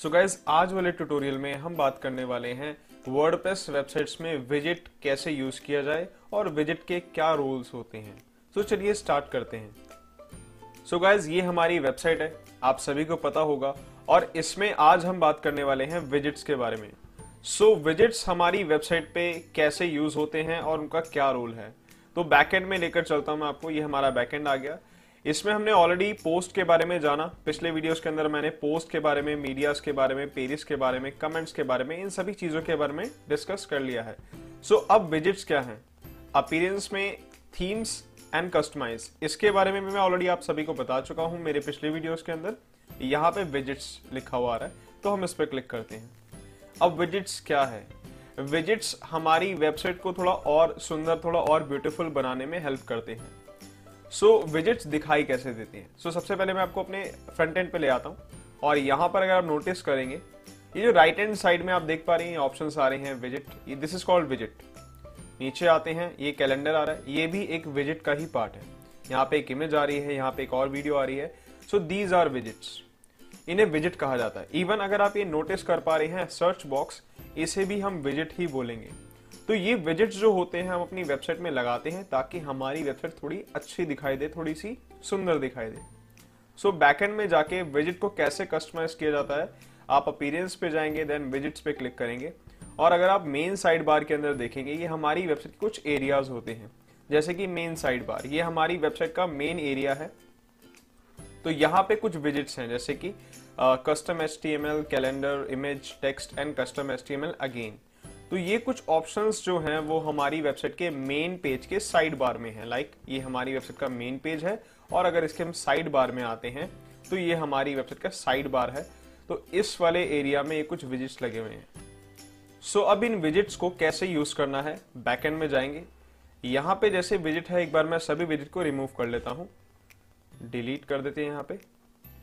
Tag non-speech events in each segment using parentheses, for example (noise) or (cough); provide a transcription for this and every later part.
सो so guys आज वाले tutorial में हम बात करने वाले हैं वर्डप्रेस वेबसाइट्स में विज़िट कैसे यूज़ किया जाए और विज़िट के क्या रूल्स होते हैं। तो चलिए स्टार्ट करते हैं। सो so गाइज़ ये हमारी वेबसाइट है आप सभी को पता होगा और इसमें आज हम बात करने वाले हैं विजिट्स के बारे में। सो so, विजिट्स हमारी वेबसाइट पे कैसे यूज़ होते हैं और उनका क्या रोल है। तो बैकएंड में लेकर चलता हूँ मैं आपको ये हमारा बैकएंड आ गया। इसमें हमने ऑलरेडी पोस्ट के बारे में जाना। पिछले वीडियोस के अंदर मैंने पोस्ट के बारे में मीडियाज के बारे में पेरिस के बारे में कमेंट्स के बारे में इन सभी चीज़ों के बारे में डिस्कस कर लिया है। सो so, अब विजिट्स क्या है? अपीरेंस में थीम्स एंड कस्टमाइज इसके बारे में मैं ऑलरेडी आप सभी को बता चुका हूँ मेरे पिछले वीडियोस के अंदर। यहाँ पे विजिट्स लिखा हुआ आ रहा है तो हम इस पर क्लिक करते हैं। अब विजिट्स क्या है? विजिट्स हमारी वेबसाइट को थोड़ा और सुंदर थोड़ा और ब्यूटीफुल बनाने में हेल्प करते हैं। सो विजिट्स दिखाई कैसे देती हैं? सो so, सबसे पहले मैं आपको अपने फ्रंट एंड पे ले आता हूँ। और यहाँ पर अगर आप नोटिस करेंगे ये जो राइट हैंड साइड में आप देख पा रहे हैं ऑप्शंस आ रहे हैं विज़िट ये दिस इज़ कॉल्ड विज़िट नीचे आते हैं ये कैलेंडर आ रहा है। ये भी एक विज़िट का ही पार्ट है। यहाँ पे एक इमेज आ रही है यहाँ पे एक और वीडियो आ रही है। सो दीज आर विजिट्स इन्हें विज़िट कहा जाता है। इवन अगर आप ये नोटिस कर पा रहे हैं सर्च बॉक्स इसे भी हम विज़िट ही बोलेंगे। तो ये विजिट्स जो होते हैं हम अपनी वेबसाइट में लगाते हैं ताकि हमारी वेबसाइट थोड़ी अच्छी दिखाई दे थोड़ी सी सुंदर दिखाई दे। सो so, बैकएंड में जाके विज़िट को कैसे कस्टमाइज किया जाता है आप अपीरियंस पे जाएँगे देन विजिट्स पे क्लिक करेंगे। और अगर आप मेन साइड बार के अंदर देखेंगे ये हमारी वेबसाइट के कुछ एरियाज़ होते हैं। जैसे कि मेन साइड बार ये हमारी वेबसाइट का मेन एरिया है। तो यहाँ पे कुछ विजिट्स हैं जैसे कि custom H calendar image text and custom H again तो ये कुछ ऑप्शंस जो हैं वो हमारी वेबसाइट के मेन पेज के साइड बार में है। लाइक ये हमारी वेबसाइट का मेन पेज है और अगर इसके हम साइड बार में आते हैं तो ये हमारी वेबसाइट का साइड बार है। तो इस वाले एरिया में ये कुछ विजिट्स लगे हुए हैं। सो so, अब इन विजिट्स को कैसे यूज़ करना है? बैकएंड में जाएँगे। यहाँ पे जैसे विज़िट है एक बार मैं सभी विज़िट को रिमूव कर लेता हूँ। डिलीट कर देते हैं यहाँ पे।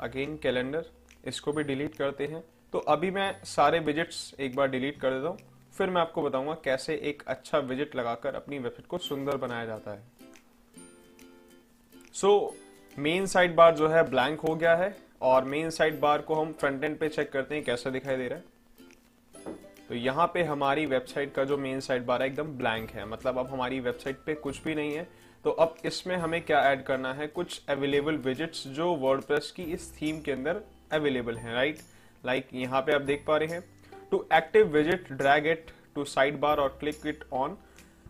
अगेन कैलेंडर इसको भी डिलीट करते हैं। तो अभी मैं सारे विजिट्स एक बार डिलीट कर देता हूँ। फिर मैं आपको बताऊँगा कैसे एक अच्छा विज़िट लगाकर अपनी वेबसाइट को सुंदर बनाया जाता है। सो मेन साइड बार जो है ब्लैंक हो गया है और मेन साइड बार को हम फ्रंट एंड पे चेक करते हैं कैसा दिखाई दे रहा है। तो यहाँ पे हमारी वेबसाइट का जो मेन साइड बार है एकदम ब्लैंक है मतलब अब हमारी वेबसाइट पे कुछ भी नहीं है। तो अब इसमें हमें क्या ऐड करना है? कुछ अवेलेबल विजिट्स जो वर्डप्रेस की इस थीम के अंदर अवेलेबल हैं राइट लाइक यहाँ पे आप देख पा रहे हैं। To active widget, drag it to sidebar or click it on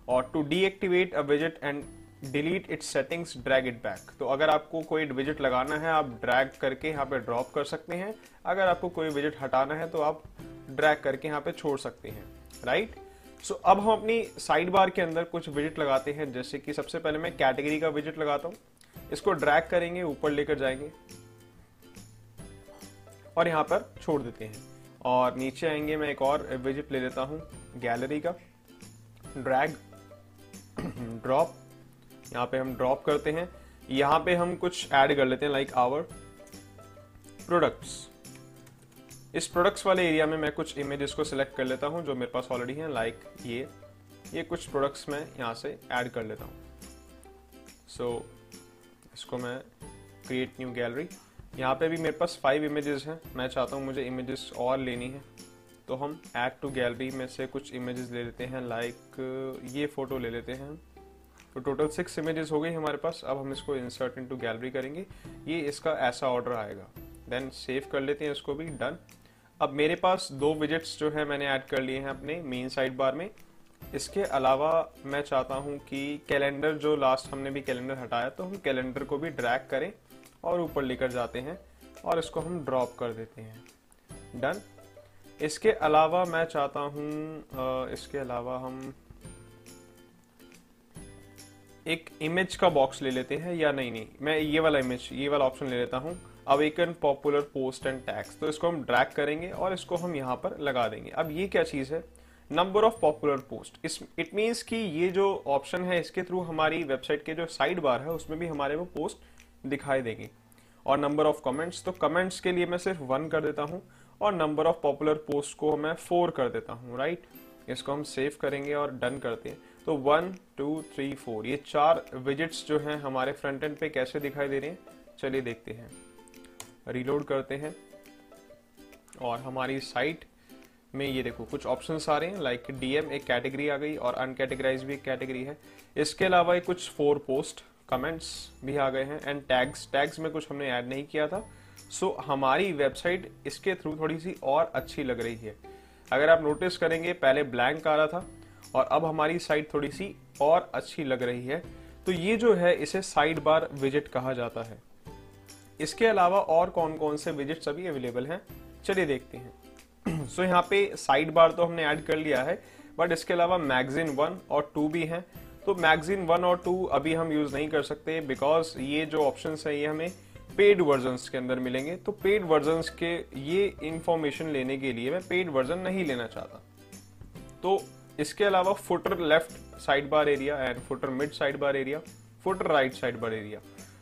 or to deactivate a widget and delete its settings drag it back तो अगर आपको कोई विज़िट लगाना है आप ड्रैग करके यहाँ पे ड्रॉप कर सकते हैं। अगर आपको कोई विज़िट हटाना है तो आप ड्रैग करके यहाँ पे छोड़ सकते हैं। राइट सो so, अब हम अपनी साइड बार के अंदर कुछ विज़िट लगाते हैं। जैसे कि सबसे पहले मैं कैटेगरी का विज़िट लगाता हूँ। इसको ड्रैग करेंगे ऊपर लेकर जाएँगे। और यहाँ पर छोड़ देते हैं। और नीचे आएँगे मैं एक और विज़िट ले लेता हूँ गैलरी का। ड्रैग ड्रॉप (clears throat) यहाँ पे हम ड्रॉप करते हैं। यहाँ पे हम कुछ ऐड कर लेते हैं लाइक आवर प्रोडक्ट्स इस प्रोडक्ट्स वाले एरिया में मैं कुछ इमेजेस को सिलेक्ट कर लेता हूँ जो मेरे पास ऑलरेडी हैं लाइक ये। ये कुछ प्रोडक्ट्स मैं यहाँ से ऐड कर लेता हूँ। सो so, इसको मैं क्रिएट न्यू गैलरी यहाँ पे भी मेरे पास फाइव इमेजेस हैं। मैं चाहता हूँ मुझे इमेजेस और लेनी है। तो हम ऐड टू गैलरी में से कुछ इमेजेस ले लेते हैं लाइक ये फ़ोटो ले लेते हैं। तो टोटल सिक्स इमेजेस हो गई हमारे पास। अब हम इसको इंसर्ट इनटू गैलरी करेंगे। ये इसका ऐसा ऑर्डर आएगा। देन सेव कर लेते हैं इसको भी। डन अब मेरे पास दो विजिट्स जो है मैंने ऐड कर लिए हैं अपने मेन साइड बार में। इसके अलावा मैं चाहता हूँ कि कैलेंडर जो लास्ट हमने भी कैलेंडर हटाया तो हम कैलेंडर को भी ड्रैग करें। और ऊपर लेकर जाते हैं और इसको हम ड्रॉप कर देते हैं। डन इसके अलावा मैं चाहता हूँ इसके अलावा हम एक इमेज का बॉक्स ले लेते हैं, या नहीं नहीं, मैं ये वाला इमेज ये वाला ऑप्शन ले लेता हूँ Awaken popular post and tags तो इसको हम ड्रैग करेंगे और इसको हम यहाँ पर लगा देंगे। अब ये क्या चीज़ है? नंबर ऑफ़ पॉपुलर पोस्ट इस इट मीन्स कि ये जो ऑप्शन है, इसके थ्रू हमारी वेबसाइट के जो साइड बार है, उसमें भी हमारे वो पोस्ट दिखाई देगी। और नंबर ऑफ़ कमेंट्स तो कमेंट्स के लिए मैं सिर्फ़ वन कर देता हूँ और नंबर ऑफ़ पॉपुलर पोस्ट को मैं फोर कर देता हूँ राइट इसको हम सेव करेंगे और डन करते हैं। तो वन टू थ्री फोर ये चार विजिट्स जो हैं हमारे फ्रंट एंड पे कैसे दिखाई दे रहे हैं? चलिए देखते हैं। रिलोड करते हैं। और हमारी साइट में ये देखो, कुछ ऑप्शंस आ रहे हैं लाइक डीएम एक कैटेगरी आ गई और अनकैटेगराइज भी एक कैटेगरी है। इसके अलावा कुछ फोर पोस्ट कमेंट्स भी आ गए हैं एंड टैग्स टैग्स में कुछ हमने ऐड नहीं किया था. सो so, हमारी वेबसाइट इसके थ्रू थोड़ी सी और अच्छी लग रही है. अगर आप नोटिस करेंगे पहले ब्लैंक आ रहा था और अब हमारी साइट थोड़ी सी और अच्छी लग रही है. तो ये जो है इसे साइड बार विज़िट कहा जाता है. इसके अलावा और कौन कौन से विजिट्स अभी अवेलेबल हैं? चलिए देखते हैं. सो (clears throat) so, यहाँ पे साइड बार तो हमने ऐड कर लिया है बट इसके अलावा मैगजीन वन और टू भी हैं. तो मैगजीन वन और टू अभी हम यूज़ नहीं कर सकते बिकॉज़ ये जो ऑप्शन है, ये हमें पेड वर्जन के अंदर मिलेंगे। तो पेड वर्जन के ये इंफॉर्मेशन लेने के लिए मैं पेड वर्जन नहीं लेना चाहता। तो इसके अलावा footer left sidebar area and footer mid sidebar area footer right sidebar area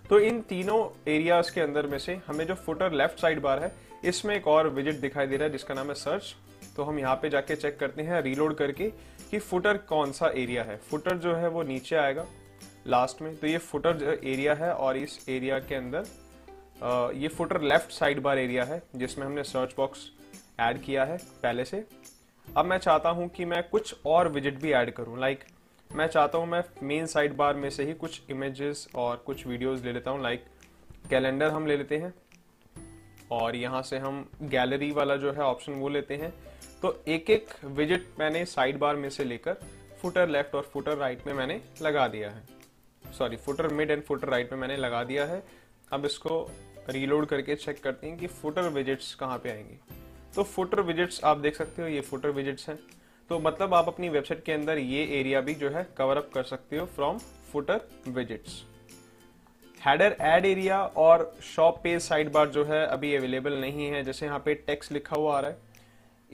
तो इन तीनों एरियाज़ के अंदर में से हमें जो फुटर लेफ़्ट साइड बार है, इसमें एक और विज़िट दिखाई दे रहा है, जिसका नाम है सर्च तो हम यहाँ पे जाके चेक करते हैं रीलोड करके। कि फुटर कौन सा एरिया है? फुटर जो है वो नीचे आएगा लास्ट में। तो ये फुटर जो एरिया है और इस एरिया के अंदर ये footer left side bar area है, जिसमें हमने सर्च बॉक्स ऐड किया है पहले से। अब मैं चाहता हूँ कि मैं कुछ और विज़िट भी ऐड करूँ। लाइक मैं चाहता हूँ मैं मेन साइड बार में से ही कुछ इमेजेस और कुछ वीडियोस ले लेता हूँ। लाइक कैलेंडर हम ले लेते हैं और यहाँ से हम गैलरी वाला जो है ऑप्शन वो लेते हैं। तो एक एक विज़िट मैंने साइड बार में से लेकर फुटर लेफ़्ट और फुटर राइट में मैंने लगा दिया है। Sorry footer mid and footer right में मैंने लगा दिया है। अब इसको रीलोड करके चेक करते हैं कि फुटर विजिट्स कहाँ पे आएँगे। तो फुटर विजिट्स आप देख सकते हो, ये फुटर विजिट्स हैं। तो मतलब आप अपनी वेबसाइट के अंदर ये एरिया भी जो है कवर अप कर सकते हो from footer widgets header ad area और शॉप पेज साइड बार जो है अभी अवेलेबल नहीं है। जैसे यहाँ पे टेक्स्ट लिखा हुआ आ रहा है।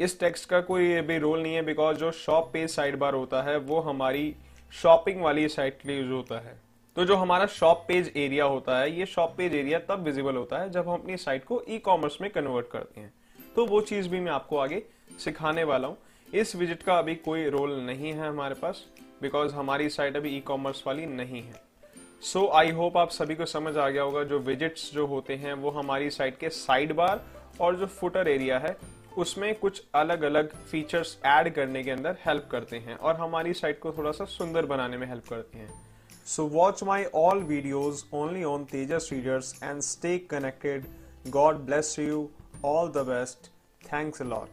इस टेक्स्ट का कोई भी रोल नहीं है बिकॉज़ जो शॉप पेज साइड बार होता है, वो हमारी शॉपिंग वाली साइट के लिए यूज़ होता है। तो जो हमारा शॉप पेज एरिया होता है, ये शॉप पेज एरिया तब विजिबल होता है जब हम अपनी साइट को ई कॉमर्स में कन्वर्ट करते हैं। तो वो चीज़ भी मैं आपको आगे सिखाने वाला हूँ। इस विज़िट का अभी कोई रोल नहीं है हमारे पास बिकॉज़ हमारी साइट अभी ई कॉमर्स वाली नहीं है। सो आई होप आप सभी को समझ आ गया होगा, जो विजिट्स जो होते हैं, वो हमारी साइट के साइड बार और जो फुटर एरिया है उसमें कुछ अलग अलग फीचर्स ऐड करने के अंदर हेल्प करते हैं और हमारी साइट को थोड़ा सा सुंदर बनाने में हेल्प करते हैं। So watch my all videos only on Tejas readers and stay connected God bless you all the best thanks a lot